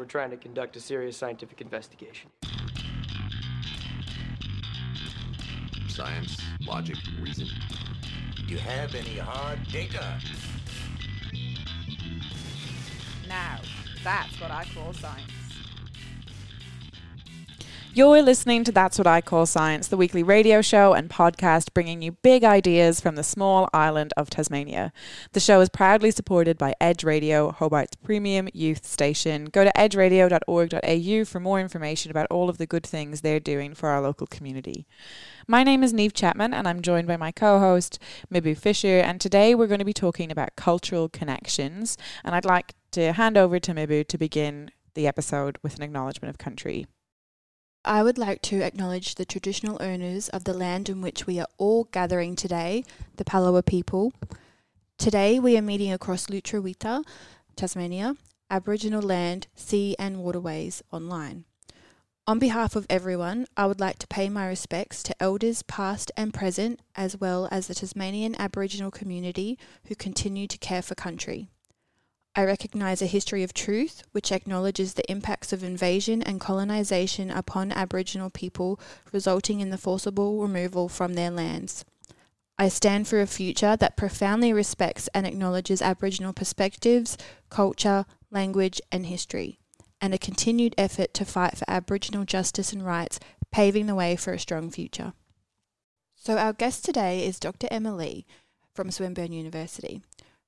We're trying to conduct a serious scientific investigation. Science, logic, reason. Do you have any hard data? Now, that's what I call science. You're listening to That's What I Call Science, the weekly radio show and podcast bringing you big ideas from the small island of Tasmania. The show is proudly supported by Edge Radio, Hobart's premium youth station. Go to edgeradio.org.au for more information about all of the good things they're doing for our local community. My name is Neve Chapman, and I'm joined by my co host, Mibu Fisher. And today we're going to be talking about cultural connections. And I'd like to hand over to Mibu to begin the episode with an acknowledgement of country. I would like to acknowledge the traditional owners of the land in which we are all gathering today, the Palawa people. Today we are meeting across Lutruwita, Tasmania, Aboriginal land, sea and waterways online. On behalf of everyone, I would like to pay my respects to elders past and present, as well as the Tasmanian Aboriginal community who continue to care for country. I recognise a history of truth which acknowledges the impacts of invasion and colonisation upon Aboriginal people, resulting in the forcible removal from their lands. I stand for a future that profoundly respects and acknowledges Aboriginal perspectives, culture, language, and history, and a continued effort to fight for Aboriginal justice and rights, paving the way for a strong future. So, our guest today is Dr. Emma Lee from Swinburne University.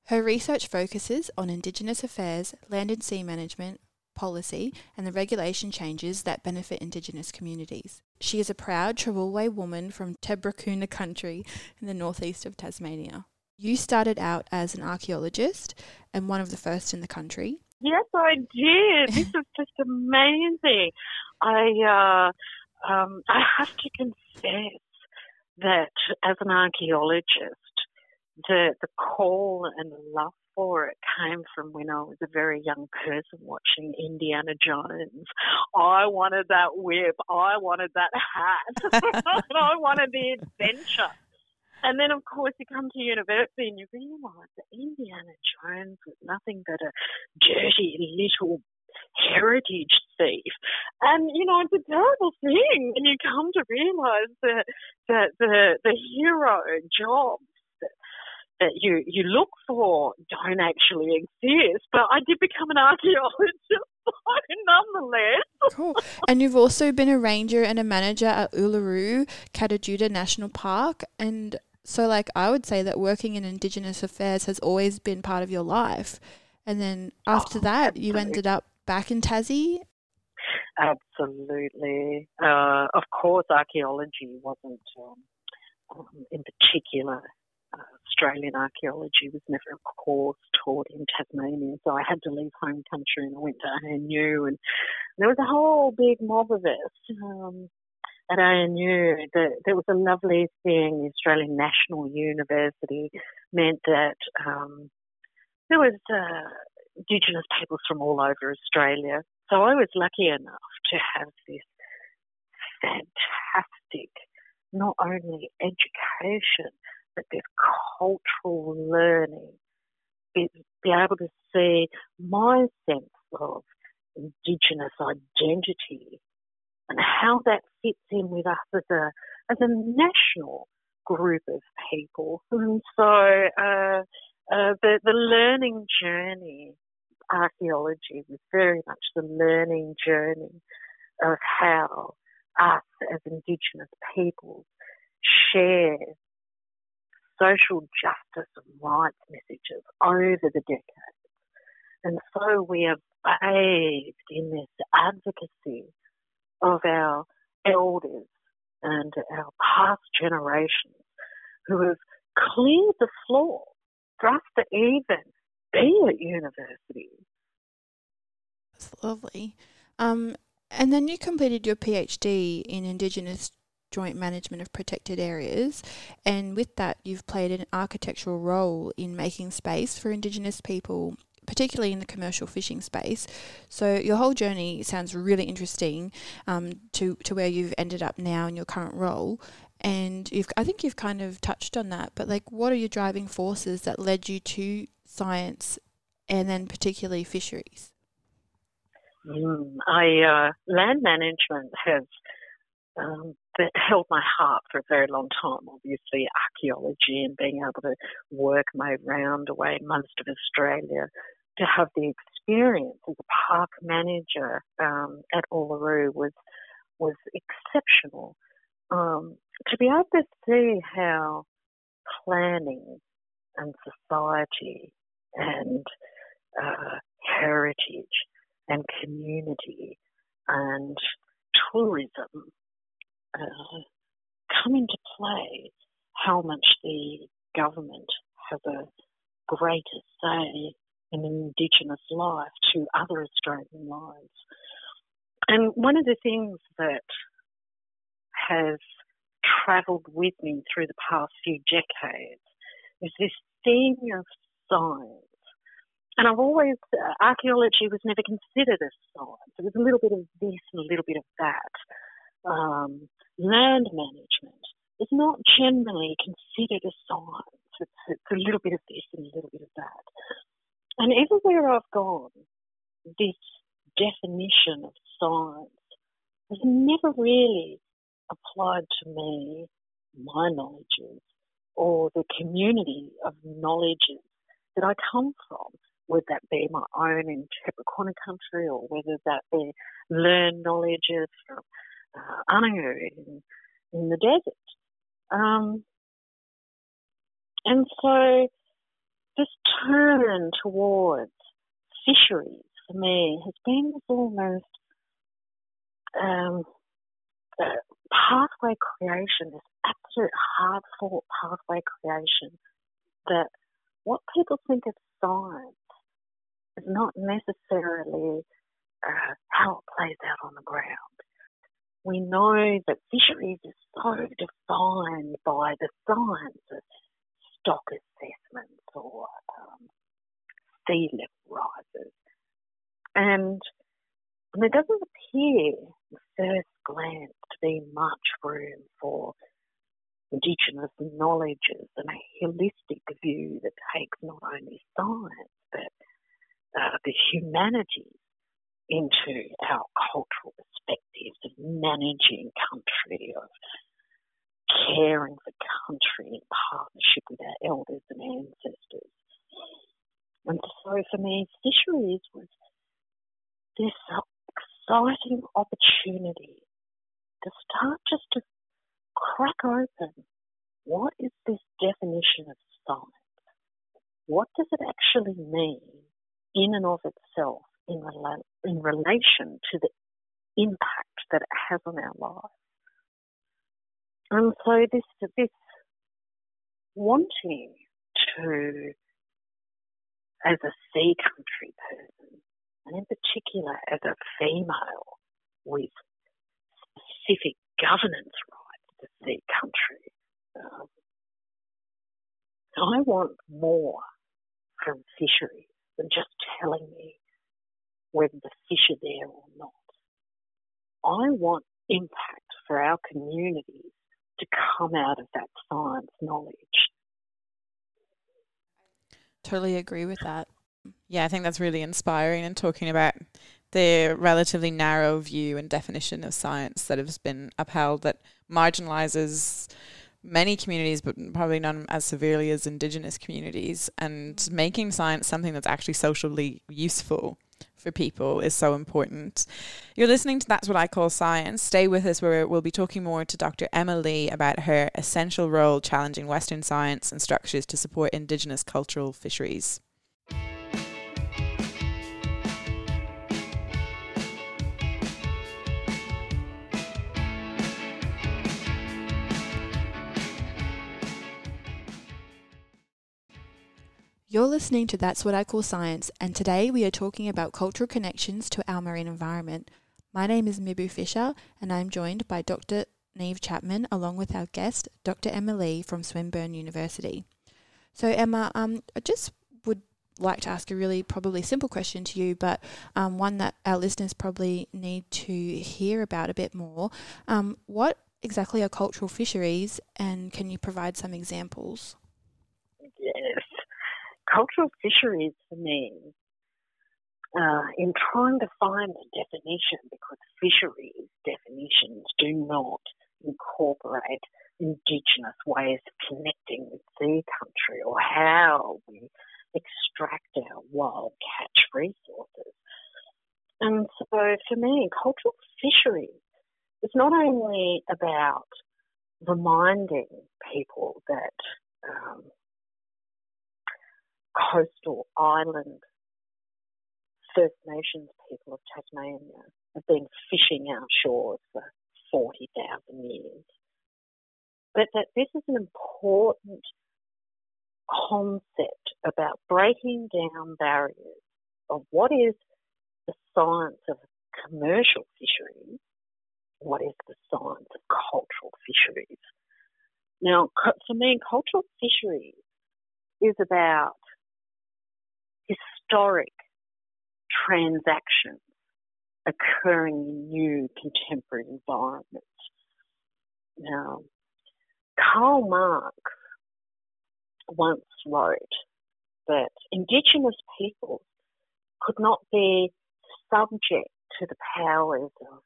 Her research focuses on Indigenous affairs, land and sea management, policy, and the regulation changes that benefit Indigenous communities. She is a proud Trawulway woman from Tebrakuna country in the northeast of Tasmania. You started out as an archaeologist and one of the first in the country. Yes, I did. This is just amazing. I uh, um, I have to confess that as an archaeologist, the the call and the love for it came from when I was a very young person watching Indiana Jones. I wanted that whip, I wanted that hat, I wanted the adventure. And then, of course, you come to university and you realise that Indiana Jones was nothing but a dirty little heritage thief. And, you know, it's a terrible thing. And you come to realise that, that the, the hero job that you, you look for don't actually exist. But I did become an archaeologist nonetheless. cool. And you've also been a ranger and a manager at Uluru Kata National Park. And so, like, I would say that working in Indigenous affairs has always been part of your life. And then after oh, that, absolutely. you ended up back in Tassie. Absolutely. Uh, of course, archaeology wasn't um, in particular Australian archaeology was never a course taught in Tasmania, so I had to leave home country and I went to ANU, and there was a whole big mob of us um, at ANU. The, there was a lovely thing. The Australian National University meant that um, there was uh, Indigenous peoples from all over Australia. So I was lucky enough to have this fantastic, not only education but this cultural learning, be, be able to see my sense of Indigenous identity and how that fits in with us as a as a national group of people. And so uh, uh, the the learning journey, archaeology was very much the learning journey of how us as Indigenous peoples share social justice and rights messages over the decades. And so we are bathed in this advocacy of our elders and our past generations who have cleared the floor for us to even be at university. That's lovely. Um, and then you completed your PhD in Indigenous joint management of protected areas. And with that, you've played an architectural role in making space for Indigenous people particularly in the commercial fishing space. So your whole journey sounds really interesting um, to to where you've ended up now in your current role. And you've, I think you've kind of touched on that, but like, what are your driving forces that led you to science, and then particularly fisheries? Mm, I uh, land management has um, held my heart for a very long time. Obviously, archaeology and being able to work my round away most of Australia to have the experience as a park manager um, at Uluru was was exceptional. Um, to be able to see how planning and society and uh, heritage and community and tourism uh, come into play, how much the government has a greater say in Indigenous life to other Australian lives. And one of the things that has travelled with me through the past few decades is this theme of science. And I've always, uh, archaeology was never considered as science. It was a little bit of this and a little bit of that. Um, land management is not generally considered a science. It's, it's a little bit of this and a little bit of that. And everywhere I've gone, this definition of science has never really applied to me, my knowledges, or the community of knowledges that I come from, whether that be my own in Tebrakuna country or whether that be learned knowledges from Anangu in, in the desert. Um, and so this turn towards fisheries for me has been this almost um, pathway creation, this absolute hard fought pathway creation that what people think of science is not necessarily uh, how it plays out on the ground. We know that fisheries is so defined by the science of stock assessments or um, sea level rises. And there doesn't appear, at first glance, to be much room for Indigenous knowledges and a holistic view that takes not only science but uh, the humanities into our cultural perspectives of managing country, of caring for country in partnership with our elders and ancestors. And so for me, fisheries was this exciting opportunity to start just to crack open what is this definition of science? What does it actually mean in and of itself in, rela- in relation to the impact that it has on our lives? And so this this wanting to, as a sea country person, and in particular as a female with specific governance rights to sea country, um, I want more from fisheries than just telling me whether the fish are there or not. I want impact for our communities to come out of that science knowledge. Totally agree with that. Yeah, I think that's really inspiring and talking about the relatively narrow view and definition of science that has been upheld that marginalizes many communities, but probably not as severely as Indigenous communities, and making science something that's actually socially useful for people is so important. You're listening to That's What I Call Science. Stay with us where we'll be talking more to Dr. Emma Lee about her essential role challenging Western science and structures to support Indigenous cultural fisheries. You're listening to That's What I Call Science, and today we are talking about cultural connections to our marine environment. My name is Mibu Fisher, and I'm joined by Dr. Neve Chapman, along with our guest, Dr. Emma Lee from Swinburne University. So, Emma, um, I just would like to ask a really probably simple question to you, but um, one that our listeners probably need to hear about a bit more. Um, what exactly are cultural fisheries, and can you provide some examples? Cultural fisheries for me uh, in trying to find a definition, because fisheries definitions do not incorporate indigenous ways of connecting with sea country or how we extract our wild catch resources. And so for me, cultural fisheries is not only about reminding people that um, coastal island First Nations people of Tasmania have been fishing our shores for 40,000 years. But that this is an important concept about breaking down barriers of what is the science of commercial fisheries, what is the science of cultural fisheries. Now, for me, cultural fisheries is about historic transactions occurring in new contemporary environments. Now, Karl Marx once wrote that Indigenous peoples could not be subject to the powers of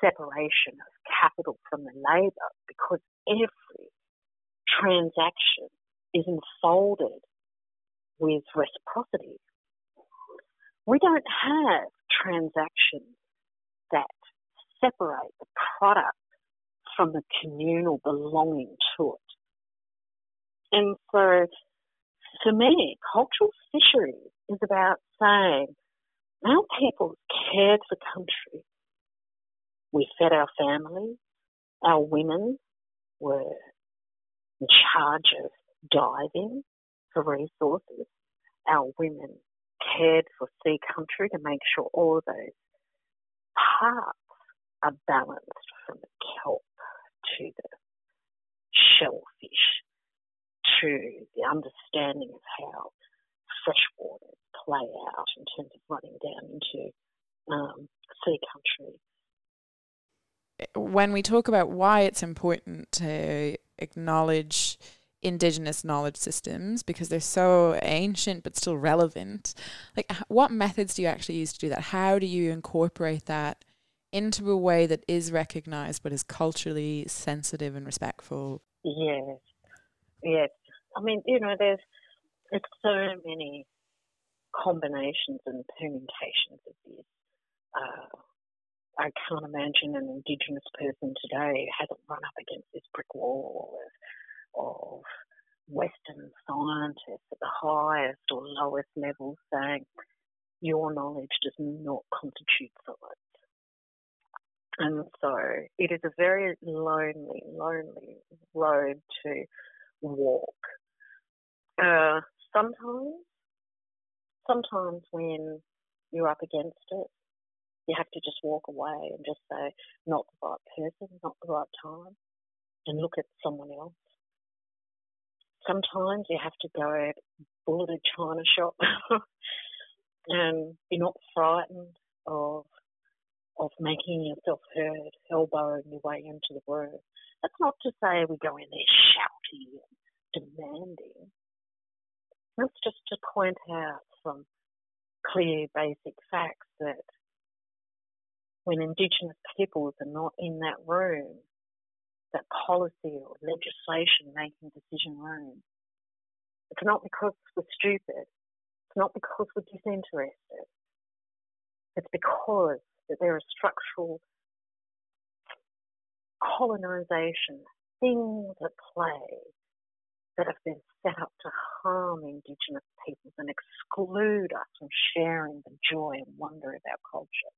separation of capital from the labour because every transaction is enfolded with reciprocity. We don't have transactions that separate the product from the communal belonging to it. And so, for me, cultural fisheries is about saying our people cared for country. We fed our families. Our women were in charge of diving for resources. Our women cared for sea country to make sure all of those parts are balanced from the kelp to the shellfish to the understanding of how freshwaters play out in terms of running down into um, sea country. When we talk about why it's important to acknowledge indigenous knowledge systems because they're so ancient but still relevant. Like what methods do you actually use to do that? How do you incorporate that into a way that is recognized but is culturally sensitive and respectful? Yes. Yes. I mean you know there's there's so many combinations and permutations of this. Uh, I can't imagine an Indigenous person today hasn't run up against this brick wall of Western scientists at the highest or lowest level saying your knowledge does not constitute science. And so it is a very lonely, lonely road to walk. Uh, sometimes, sometimes when you're up against it, you have to just walk away and just say, not the right person, not the right time, and look at someone else sometimes you have to go bullet a china shop and be not frightened of of making yourself heard, elbowing your way into the room. That's not to say we go in there shouting and demanding. That's just to point out some clear basic facts that when Indigenous peoples are not in that room, that policy or legislation making decision room. It's not because we're stupid. It's not because we're disinterested. It's because that there are structural colonisation, things at play that have been set up to harm Indigenous peoples and exclude us from sharing the joy and wonder of our culture.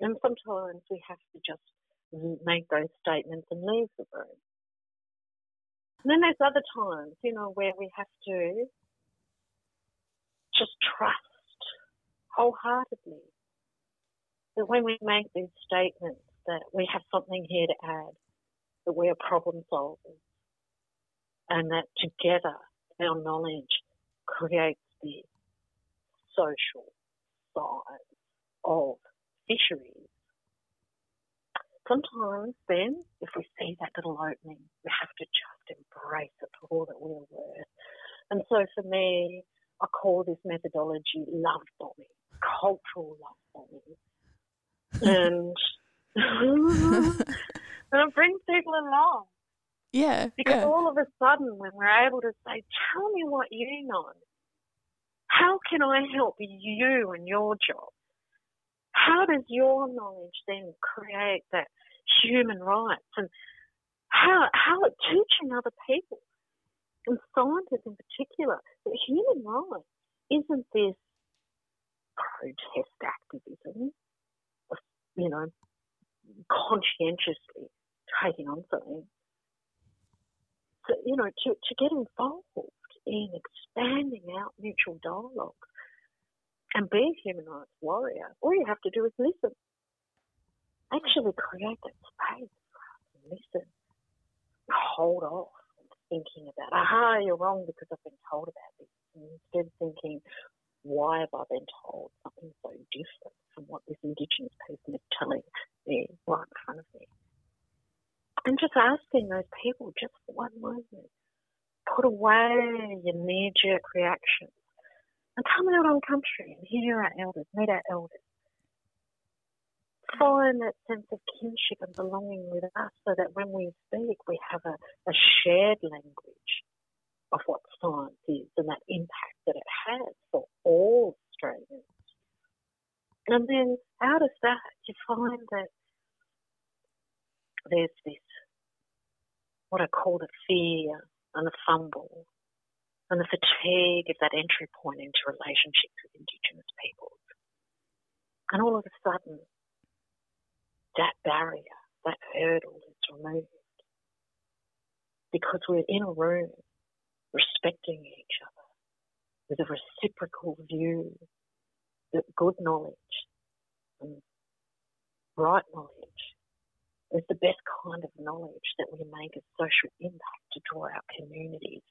And sometimes we have to just make those statements and leave the room. And then there's other times, you know, where we have to just trust wholeheartedly that when we make these statements that we have something here to add, that we are problem solvers, and that together our knowledge creates the social side of fisheries sometimes then, if we see that little opening, we have to just embrace it for all that we're worth. And so for me, I call this methodology love bombing, cultural love bombing. and, and it brings people along. Yeah. Because yeah. all of a sudden, when we're able to say, tell me what you know, how can I help you and your job? How does your knowledge then create that human rights and how, how teaching other people and scientists in particular that human rights isn't this protest activism of, you know, conscientiously taking on something. So, you know, to, to get involved in expanding out mutual dialogue and be a human rights warrior, all you have to do is listen. Actually create that space listen. Hold off thinking about, aha, you're wrong because I've been told about this. And instead thinking, why have I been told something so different from what this Indigenous person is telling me right in front of me? And just asking those people just for one moment, put away your knee jerk reactions and come out on country and hear our elders, meet our elders. Find that sense of kinship and belonging with us so that when we speak, we have a, a shared language of what science is and that impact that it has for all Australians. And then out of that, you find that there's this, what I call the fear and the fumble and the fatigue of that entry point into relationships with Indigenous peoples. And all of a sudden, that barrier, that hurdle is removed because we're in a room respecting each other with a reciprocal view that good knowledge and right knowledge is the best kind of knowledge that we make a social impact to draw our communities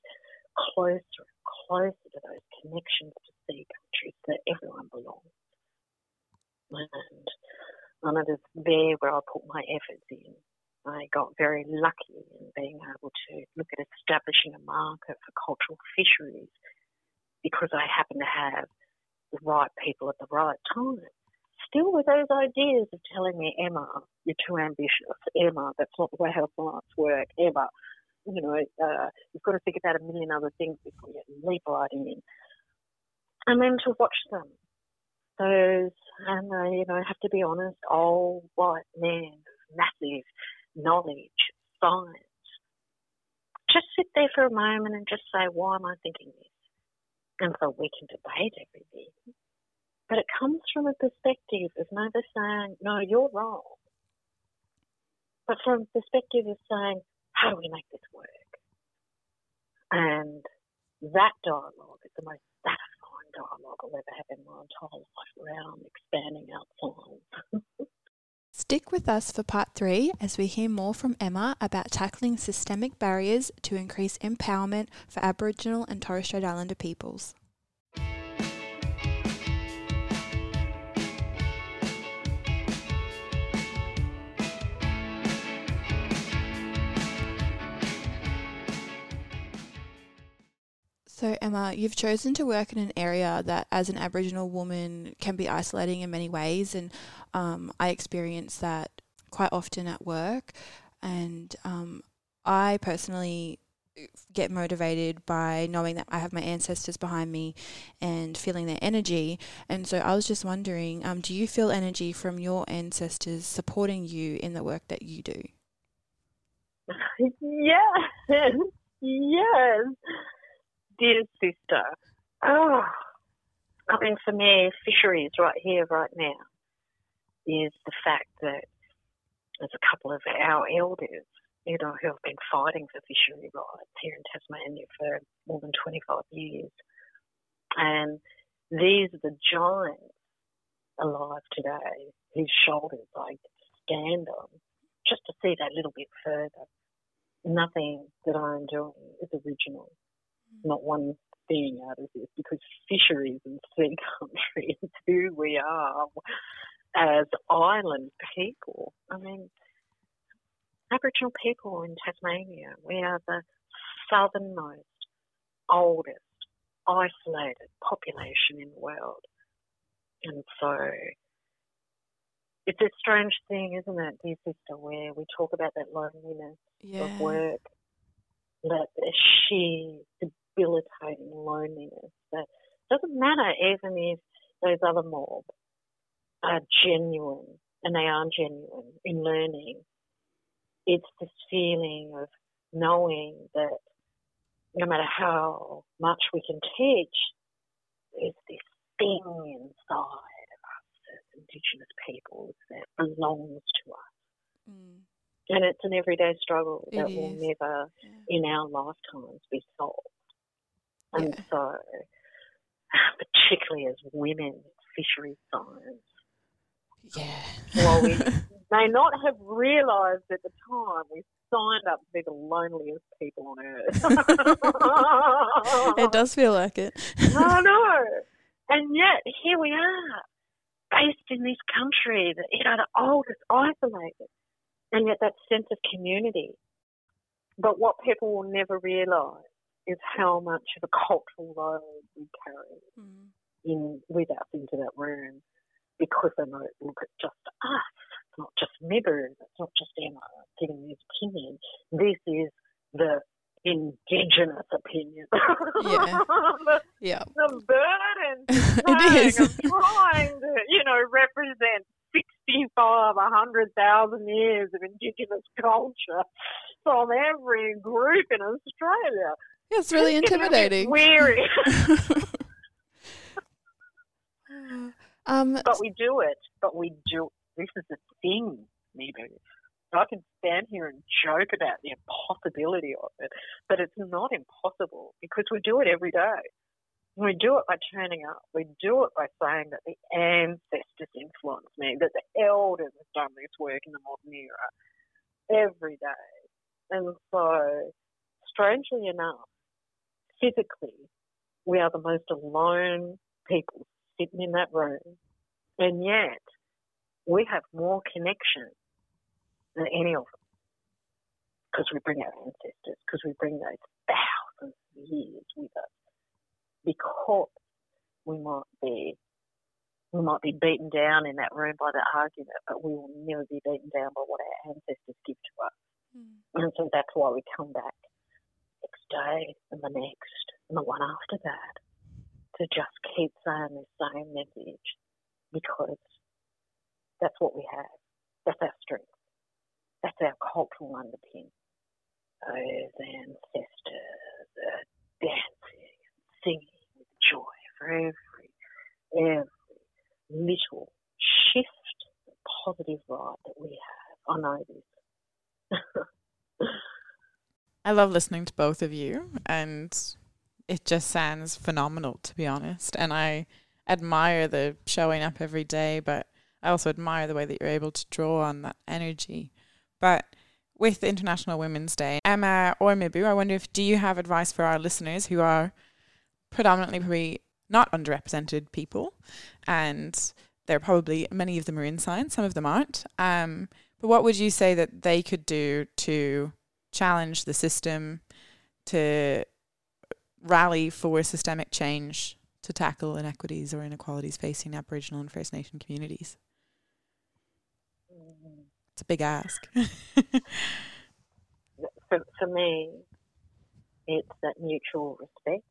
closer and closer to those connections to see countries that everyone belongs. And and it is there where I put my efforts in. I got very lucky in being able to look at establishing a market for cultural fisheries because I happen to have the right people at the right time. Still with those ideas of telling me, Emma, you're too ambitious. Emma, that's not the way how science work. Emma, you know, uh, you've got to think about a million other things before you leap right in. And then to watch them those, and I, you know, have to be honest, old white men, massive knowledge, science. Just sit there for a moment and just say, why am I thinking this? And so we can debate everything. But it comes from a perspective of never saying, no, you're wrong. But from a perspective of saying, how do we make this work? And that dialogue is the most satisfying dialogue I'll ever have in my entire life around expanding outside. Stick with us for part three as we hear more from Emma about tackling systemic barriers to increase empowerment for Aboriginal and Torres Strait Islander peoples. So, Emma, you've chosen to work in an area that, as an Aboriginal woman, can be isolating in many ways. And um, I experience that quite often at work. And um, I personally get motivated by knowing that I have my ancestors behind me and feeling their energy. And so I was just wondering um, do you feel energy from your ancestors supporting you in the work that you do? yes, yes dear sister, oh, I mean, for me, fisheries right here, right now, is the fact that there's a couple of our elders, you know, who have been fighting for fishery rights here in Tasmania for more than 25 years. And these are the giants alive today whose shoulders I stand on just to see that little bit further. Nothing that I'm doing is original Mm-hmm. not one thing out of this because fisheries and sea country is who we are as island people. I mean, Aboriginal people in Tasmania, we are the southernmost, oldest isolated population in the world. And so it's a strange thing, isn't it, dear sister, where we talk about that loneliness Yeah. of work, that sheer debilitating loneliness. That doesn't matter even if those other mob are genuine, and they are genuine in learning. It's this feeling of knowing that no matter how much we can teach, there's this thing inside of us as Indigenous peoples that belongs to us. Mm. And it's an everyday struggle It that will never Yeah. in our lifetimes be solved. And Yeah. so, particularly as women in fisheries science, Yeah. while we may not have realised at the time, we signed up to be the loneliest people on earth. it does feel like it. I know. And yet, here we are, based in this country, that, you know, the oldest, isolated, and yet that sense of community. But what people will never realise is how much of a cultural load we carry Mm. in with us into that room because they might look at just us, it's not just Mibu, it's not just Emma giving this opinion. This is the indigenous opinion. Yeah. the, Yeah. the burden it is. of trying to, you know, represent 65, 100,000 years of indigenous culture from every group in Australia. Yeah, it's really It's a intimidating. Weary. um, But we do it. But we do. This is the thing, maybe. I can stand here and joke about the impossibility of it, but it's not impossible because we do it every day. We do it by turning up. We do it by saying that the ancestors influenced me, that the elders have done this work in the modern era every day. And so, strangely enough, physically, we are the most alone people sitting in that room. And yet, we have more connection than any of them. Because we bring our ancestors, because we bring those thousands of years with us. Because we might be we might be beaten down in that room by the argument, but we will never be beaten down by what our ancestors give to us. Hmm. And so that's why we come back next day and the next and the one after that to just keep saying the same message because that's what we have. That's our strength. That's our cultural underpin. Those ancestors are dancing and singing with joy for every, every little shift, positive right that we have. I know this. I love listening to both of you, and it just sounds phenomenal, to be honest. And I admire the showing up every day, but I also admire the way that you're able to draw on that energy. But with International Women's Day, Emma or Mibu, I wonder if do you have advice for our listeners who are predominantly probably not underrepresented people, and there are probably many of them are in science, some of them aren't. Um, but what would you say that they could do to challenge the system, to rally for systemic change to tackle inequities or inequalities facing Aboriginal and First Nation communities? It's a big ask. for, for me, it's that mutual respect.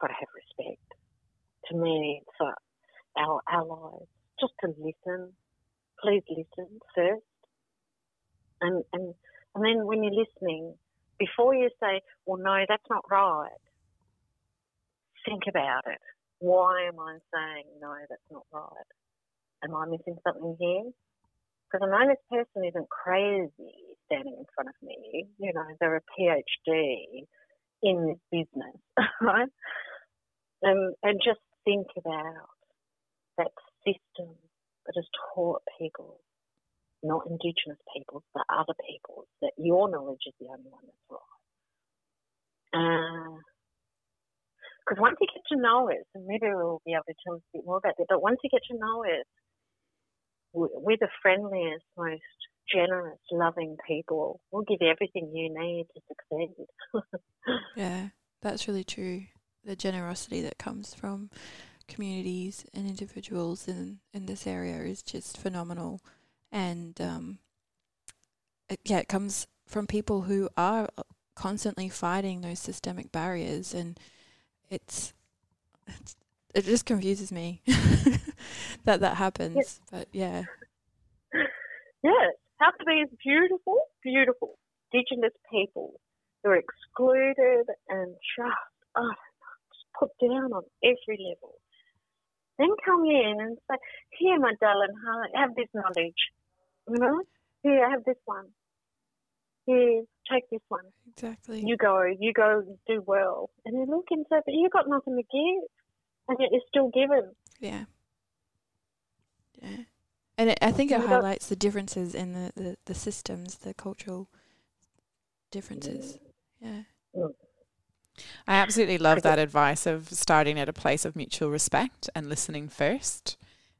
Got to have respect. To me, it's our allies just to listen. Please listen first, and and and then when you're listening, before you say, "Well, no, that's not right," think about it. Why am I saying no? That's not right. Am I missing something here? Because I know this person isn't crazy standing in front of me. You know, they're a PhD in this business, right? And and just think about that system that has taught people, not Indigenous peoples, but other peoples, that your knowledge is the only one that's right. Uh, because once you get to know us, and maybe we'll be able to tell us a bit more about that, but once you get to know us, we- we're the friendliest, most generous, loving people. We'll give you everything you need to succeed. Yeah. That's really true. The generosity that comes from communities and individuals in, in this area is just phenomenal. And um, it, yeah, it comes from people who are constantly fighting those systemic barriers, and it's, it's it just confuses me that that happens. Yes. But yeah, Yes, Huckabee is beautiful, beautiful. Indigenous people who are excluded and just, oh, just put down on every level. Then come in and say, here, my darling have this knowledge. You know, here, I have this one. Here, take this one. exactly. You go, you go do well. And they look and say, but you've got nothing to give. And yet you're still given. Yeah. Yeah. And it, I think it You don't- highlights the differences in the, the, the systems, the cultural differences. Mm. Yeah. Mm. I absolutely love that advice of starting at a place of mutual respect and listening first.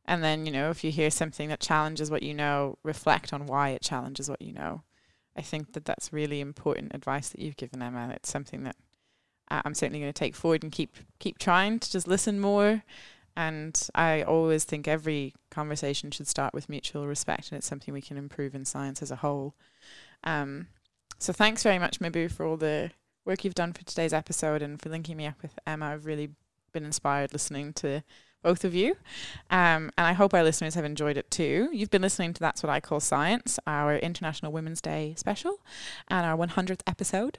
And then, you know, if you hear something that challenges what you know, reflect on why it challenges what you know. I think that that's really important advice that you've given, Emma. It's something that uh, I'm certainly going to take forward and keep keep trying to just listen more. And I always think every conversation should start with mutual respect, and it's something we can improve in science as a whole. Um, so thanks very much, Mibu, for all the work you've done for today's episode and for linking me up with Emma. I've really been inspired listening to both of you. Um, and I hope our listeners have enjoyed it too. You've been listening to That's What I Call Science, our International Women's Day special, and our 100th episode.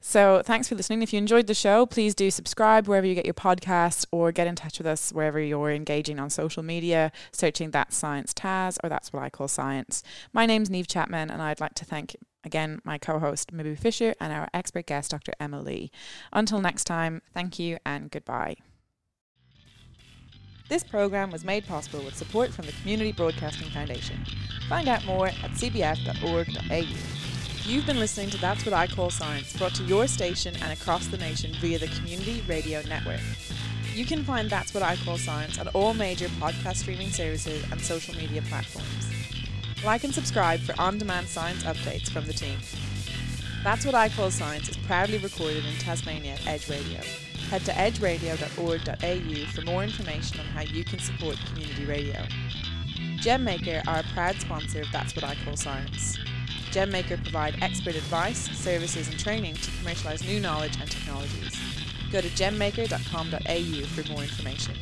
So thanks for listening. If you enjoyed the show, please do subscribe wherever you get your podcasts or get in touch with us wherever you're engaging on social media, searching That's Science Taz or That's What I Call Science. My name's Neve Chapman, and I'd like to thank again my co-host Mibu Fisher and our expert guest Dr. Emma Lee. Until next time, thank you and goodbye. This program was made possible with support from the Community Broadcasting Foundation. Find out more at cbf.org.au. You've been listening to That's What I Call Science, brought to your station and across the nation via the Community Radio Network. You can find That's What I Call Science on all major podcast streaming services and social media platforms. Like and subscribe for on demand science updates from the team. That's What I Call Science is proudly recorded in Tasmania at Edge Radio. Head to edgeradio.org.au for more information on how you can support community radio. GemMaker are a proud sponsor of That's What I Call Science. GemMaker provide expert advice, services, and training to commercialise new knowledge and technologies. Go to gemmaker.com.au for more information.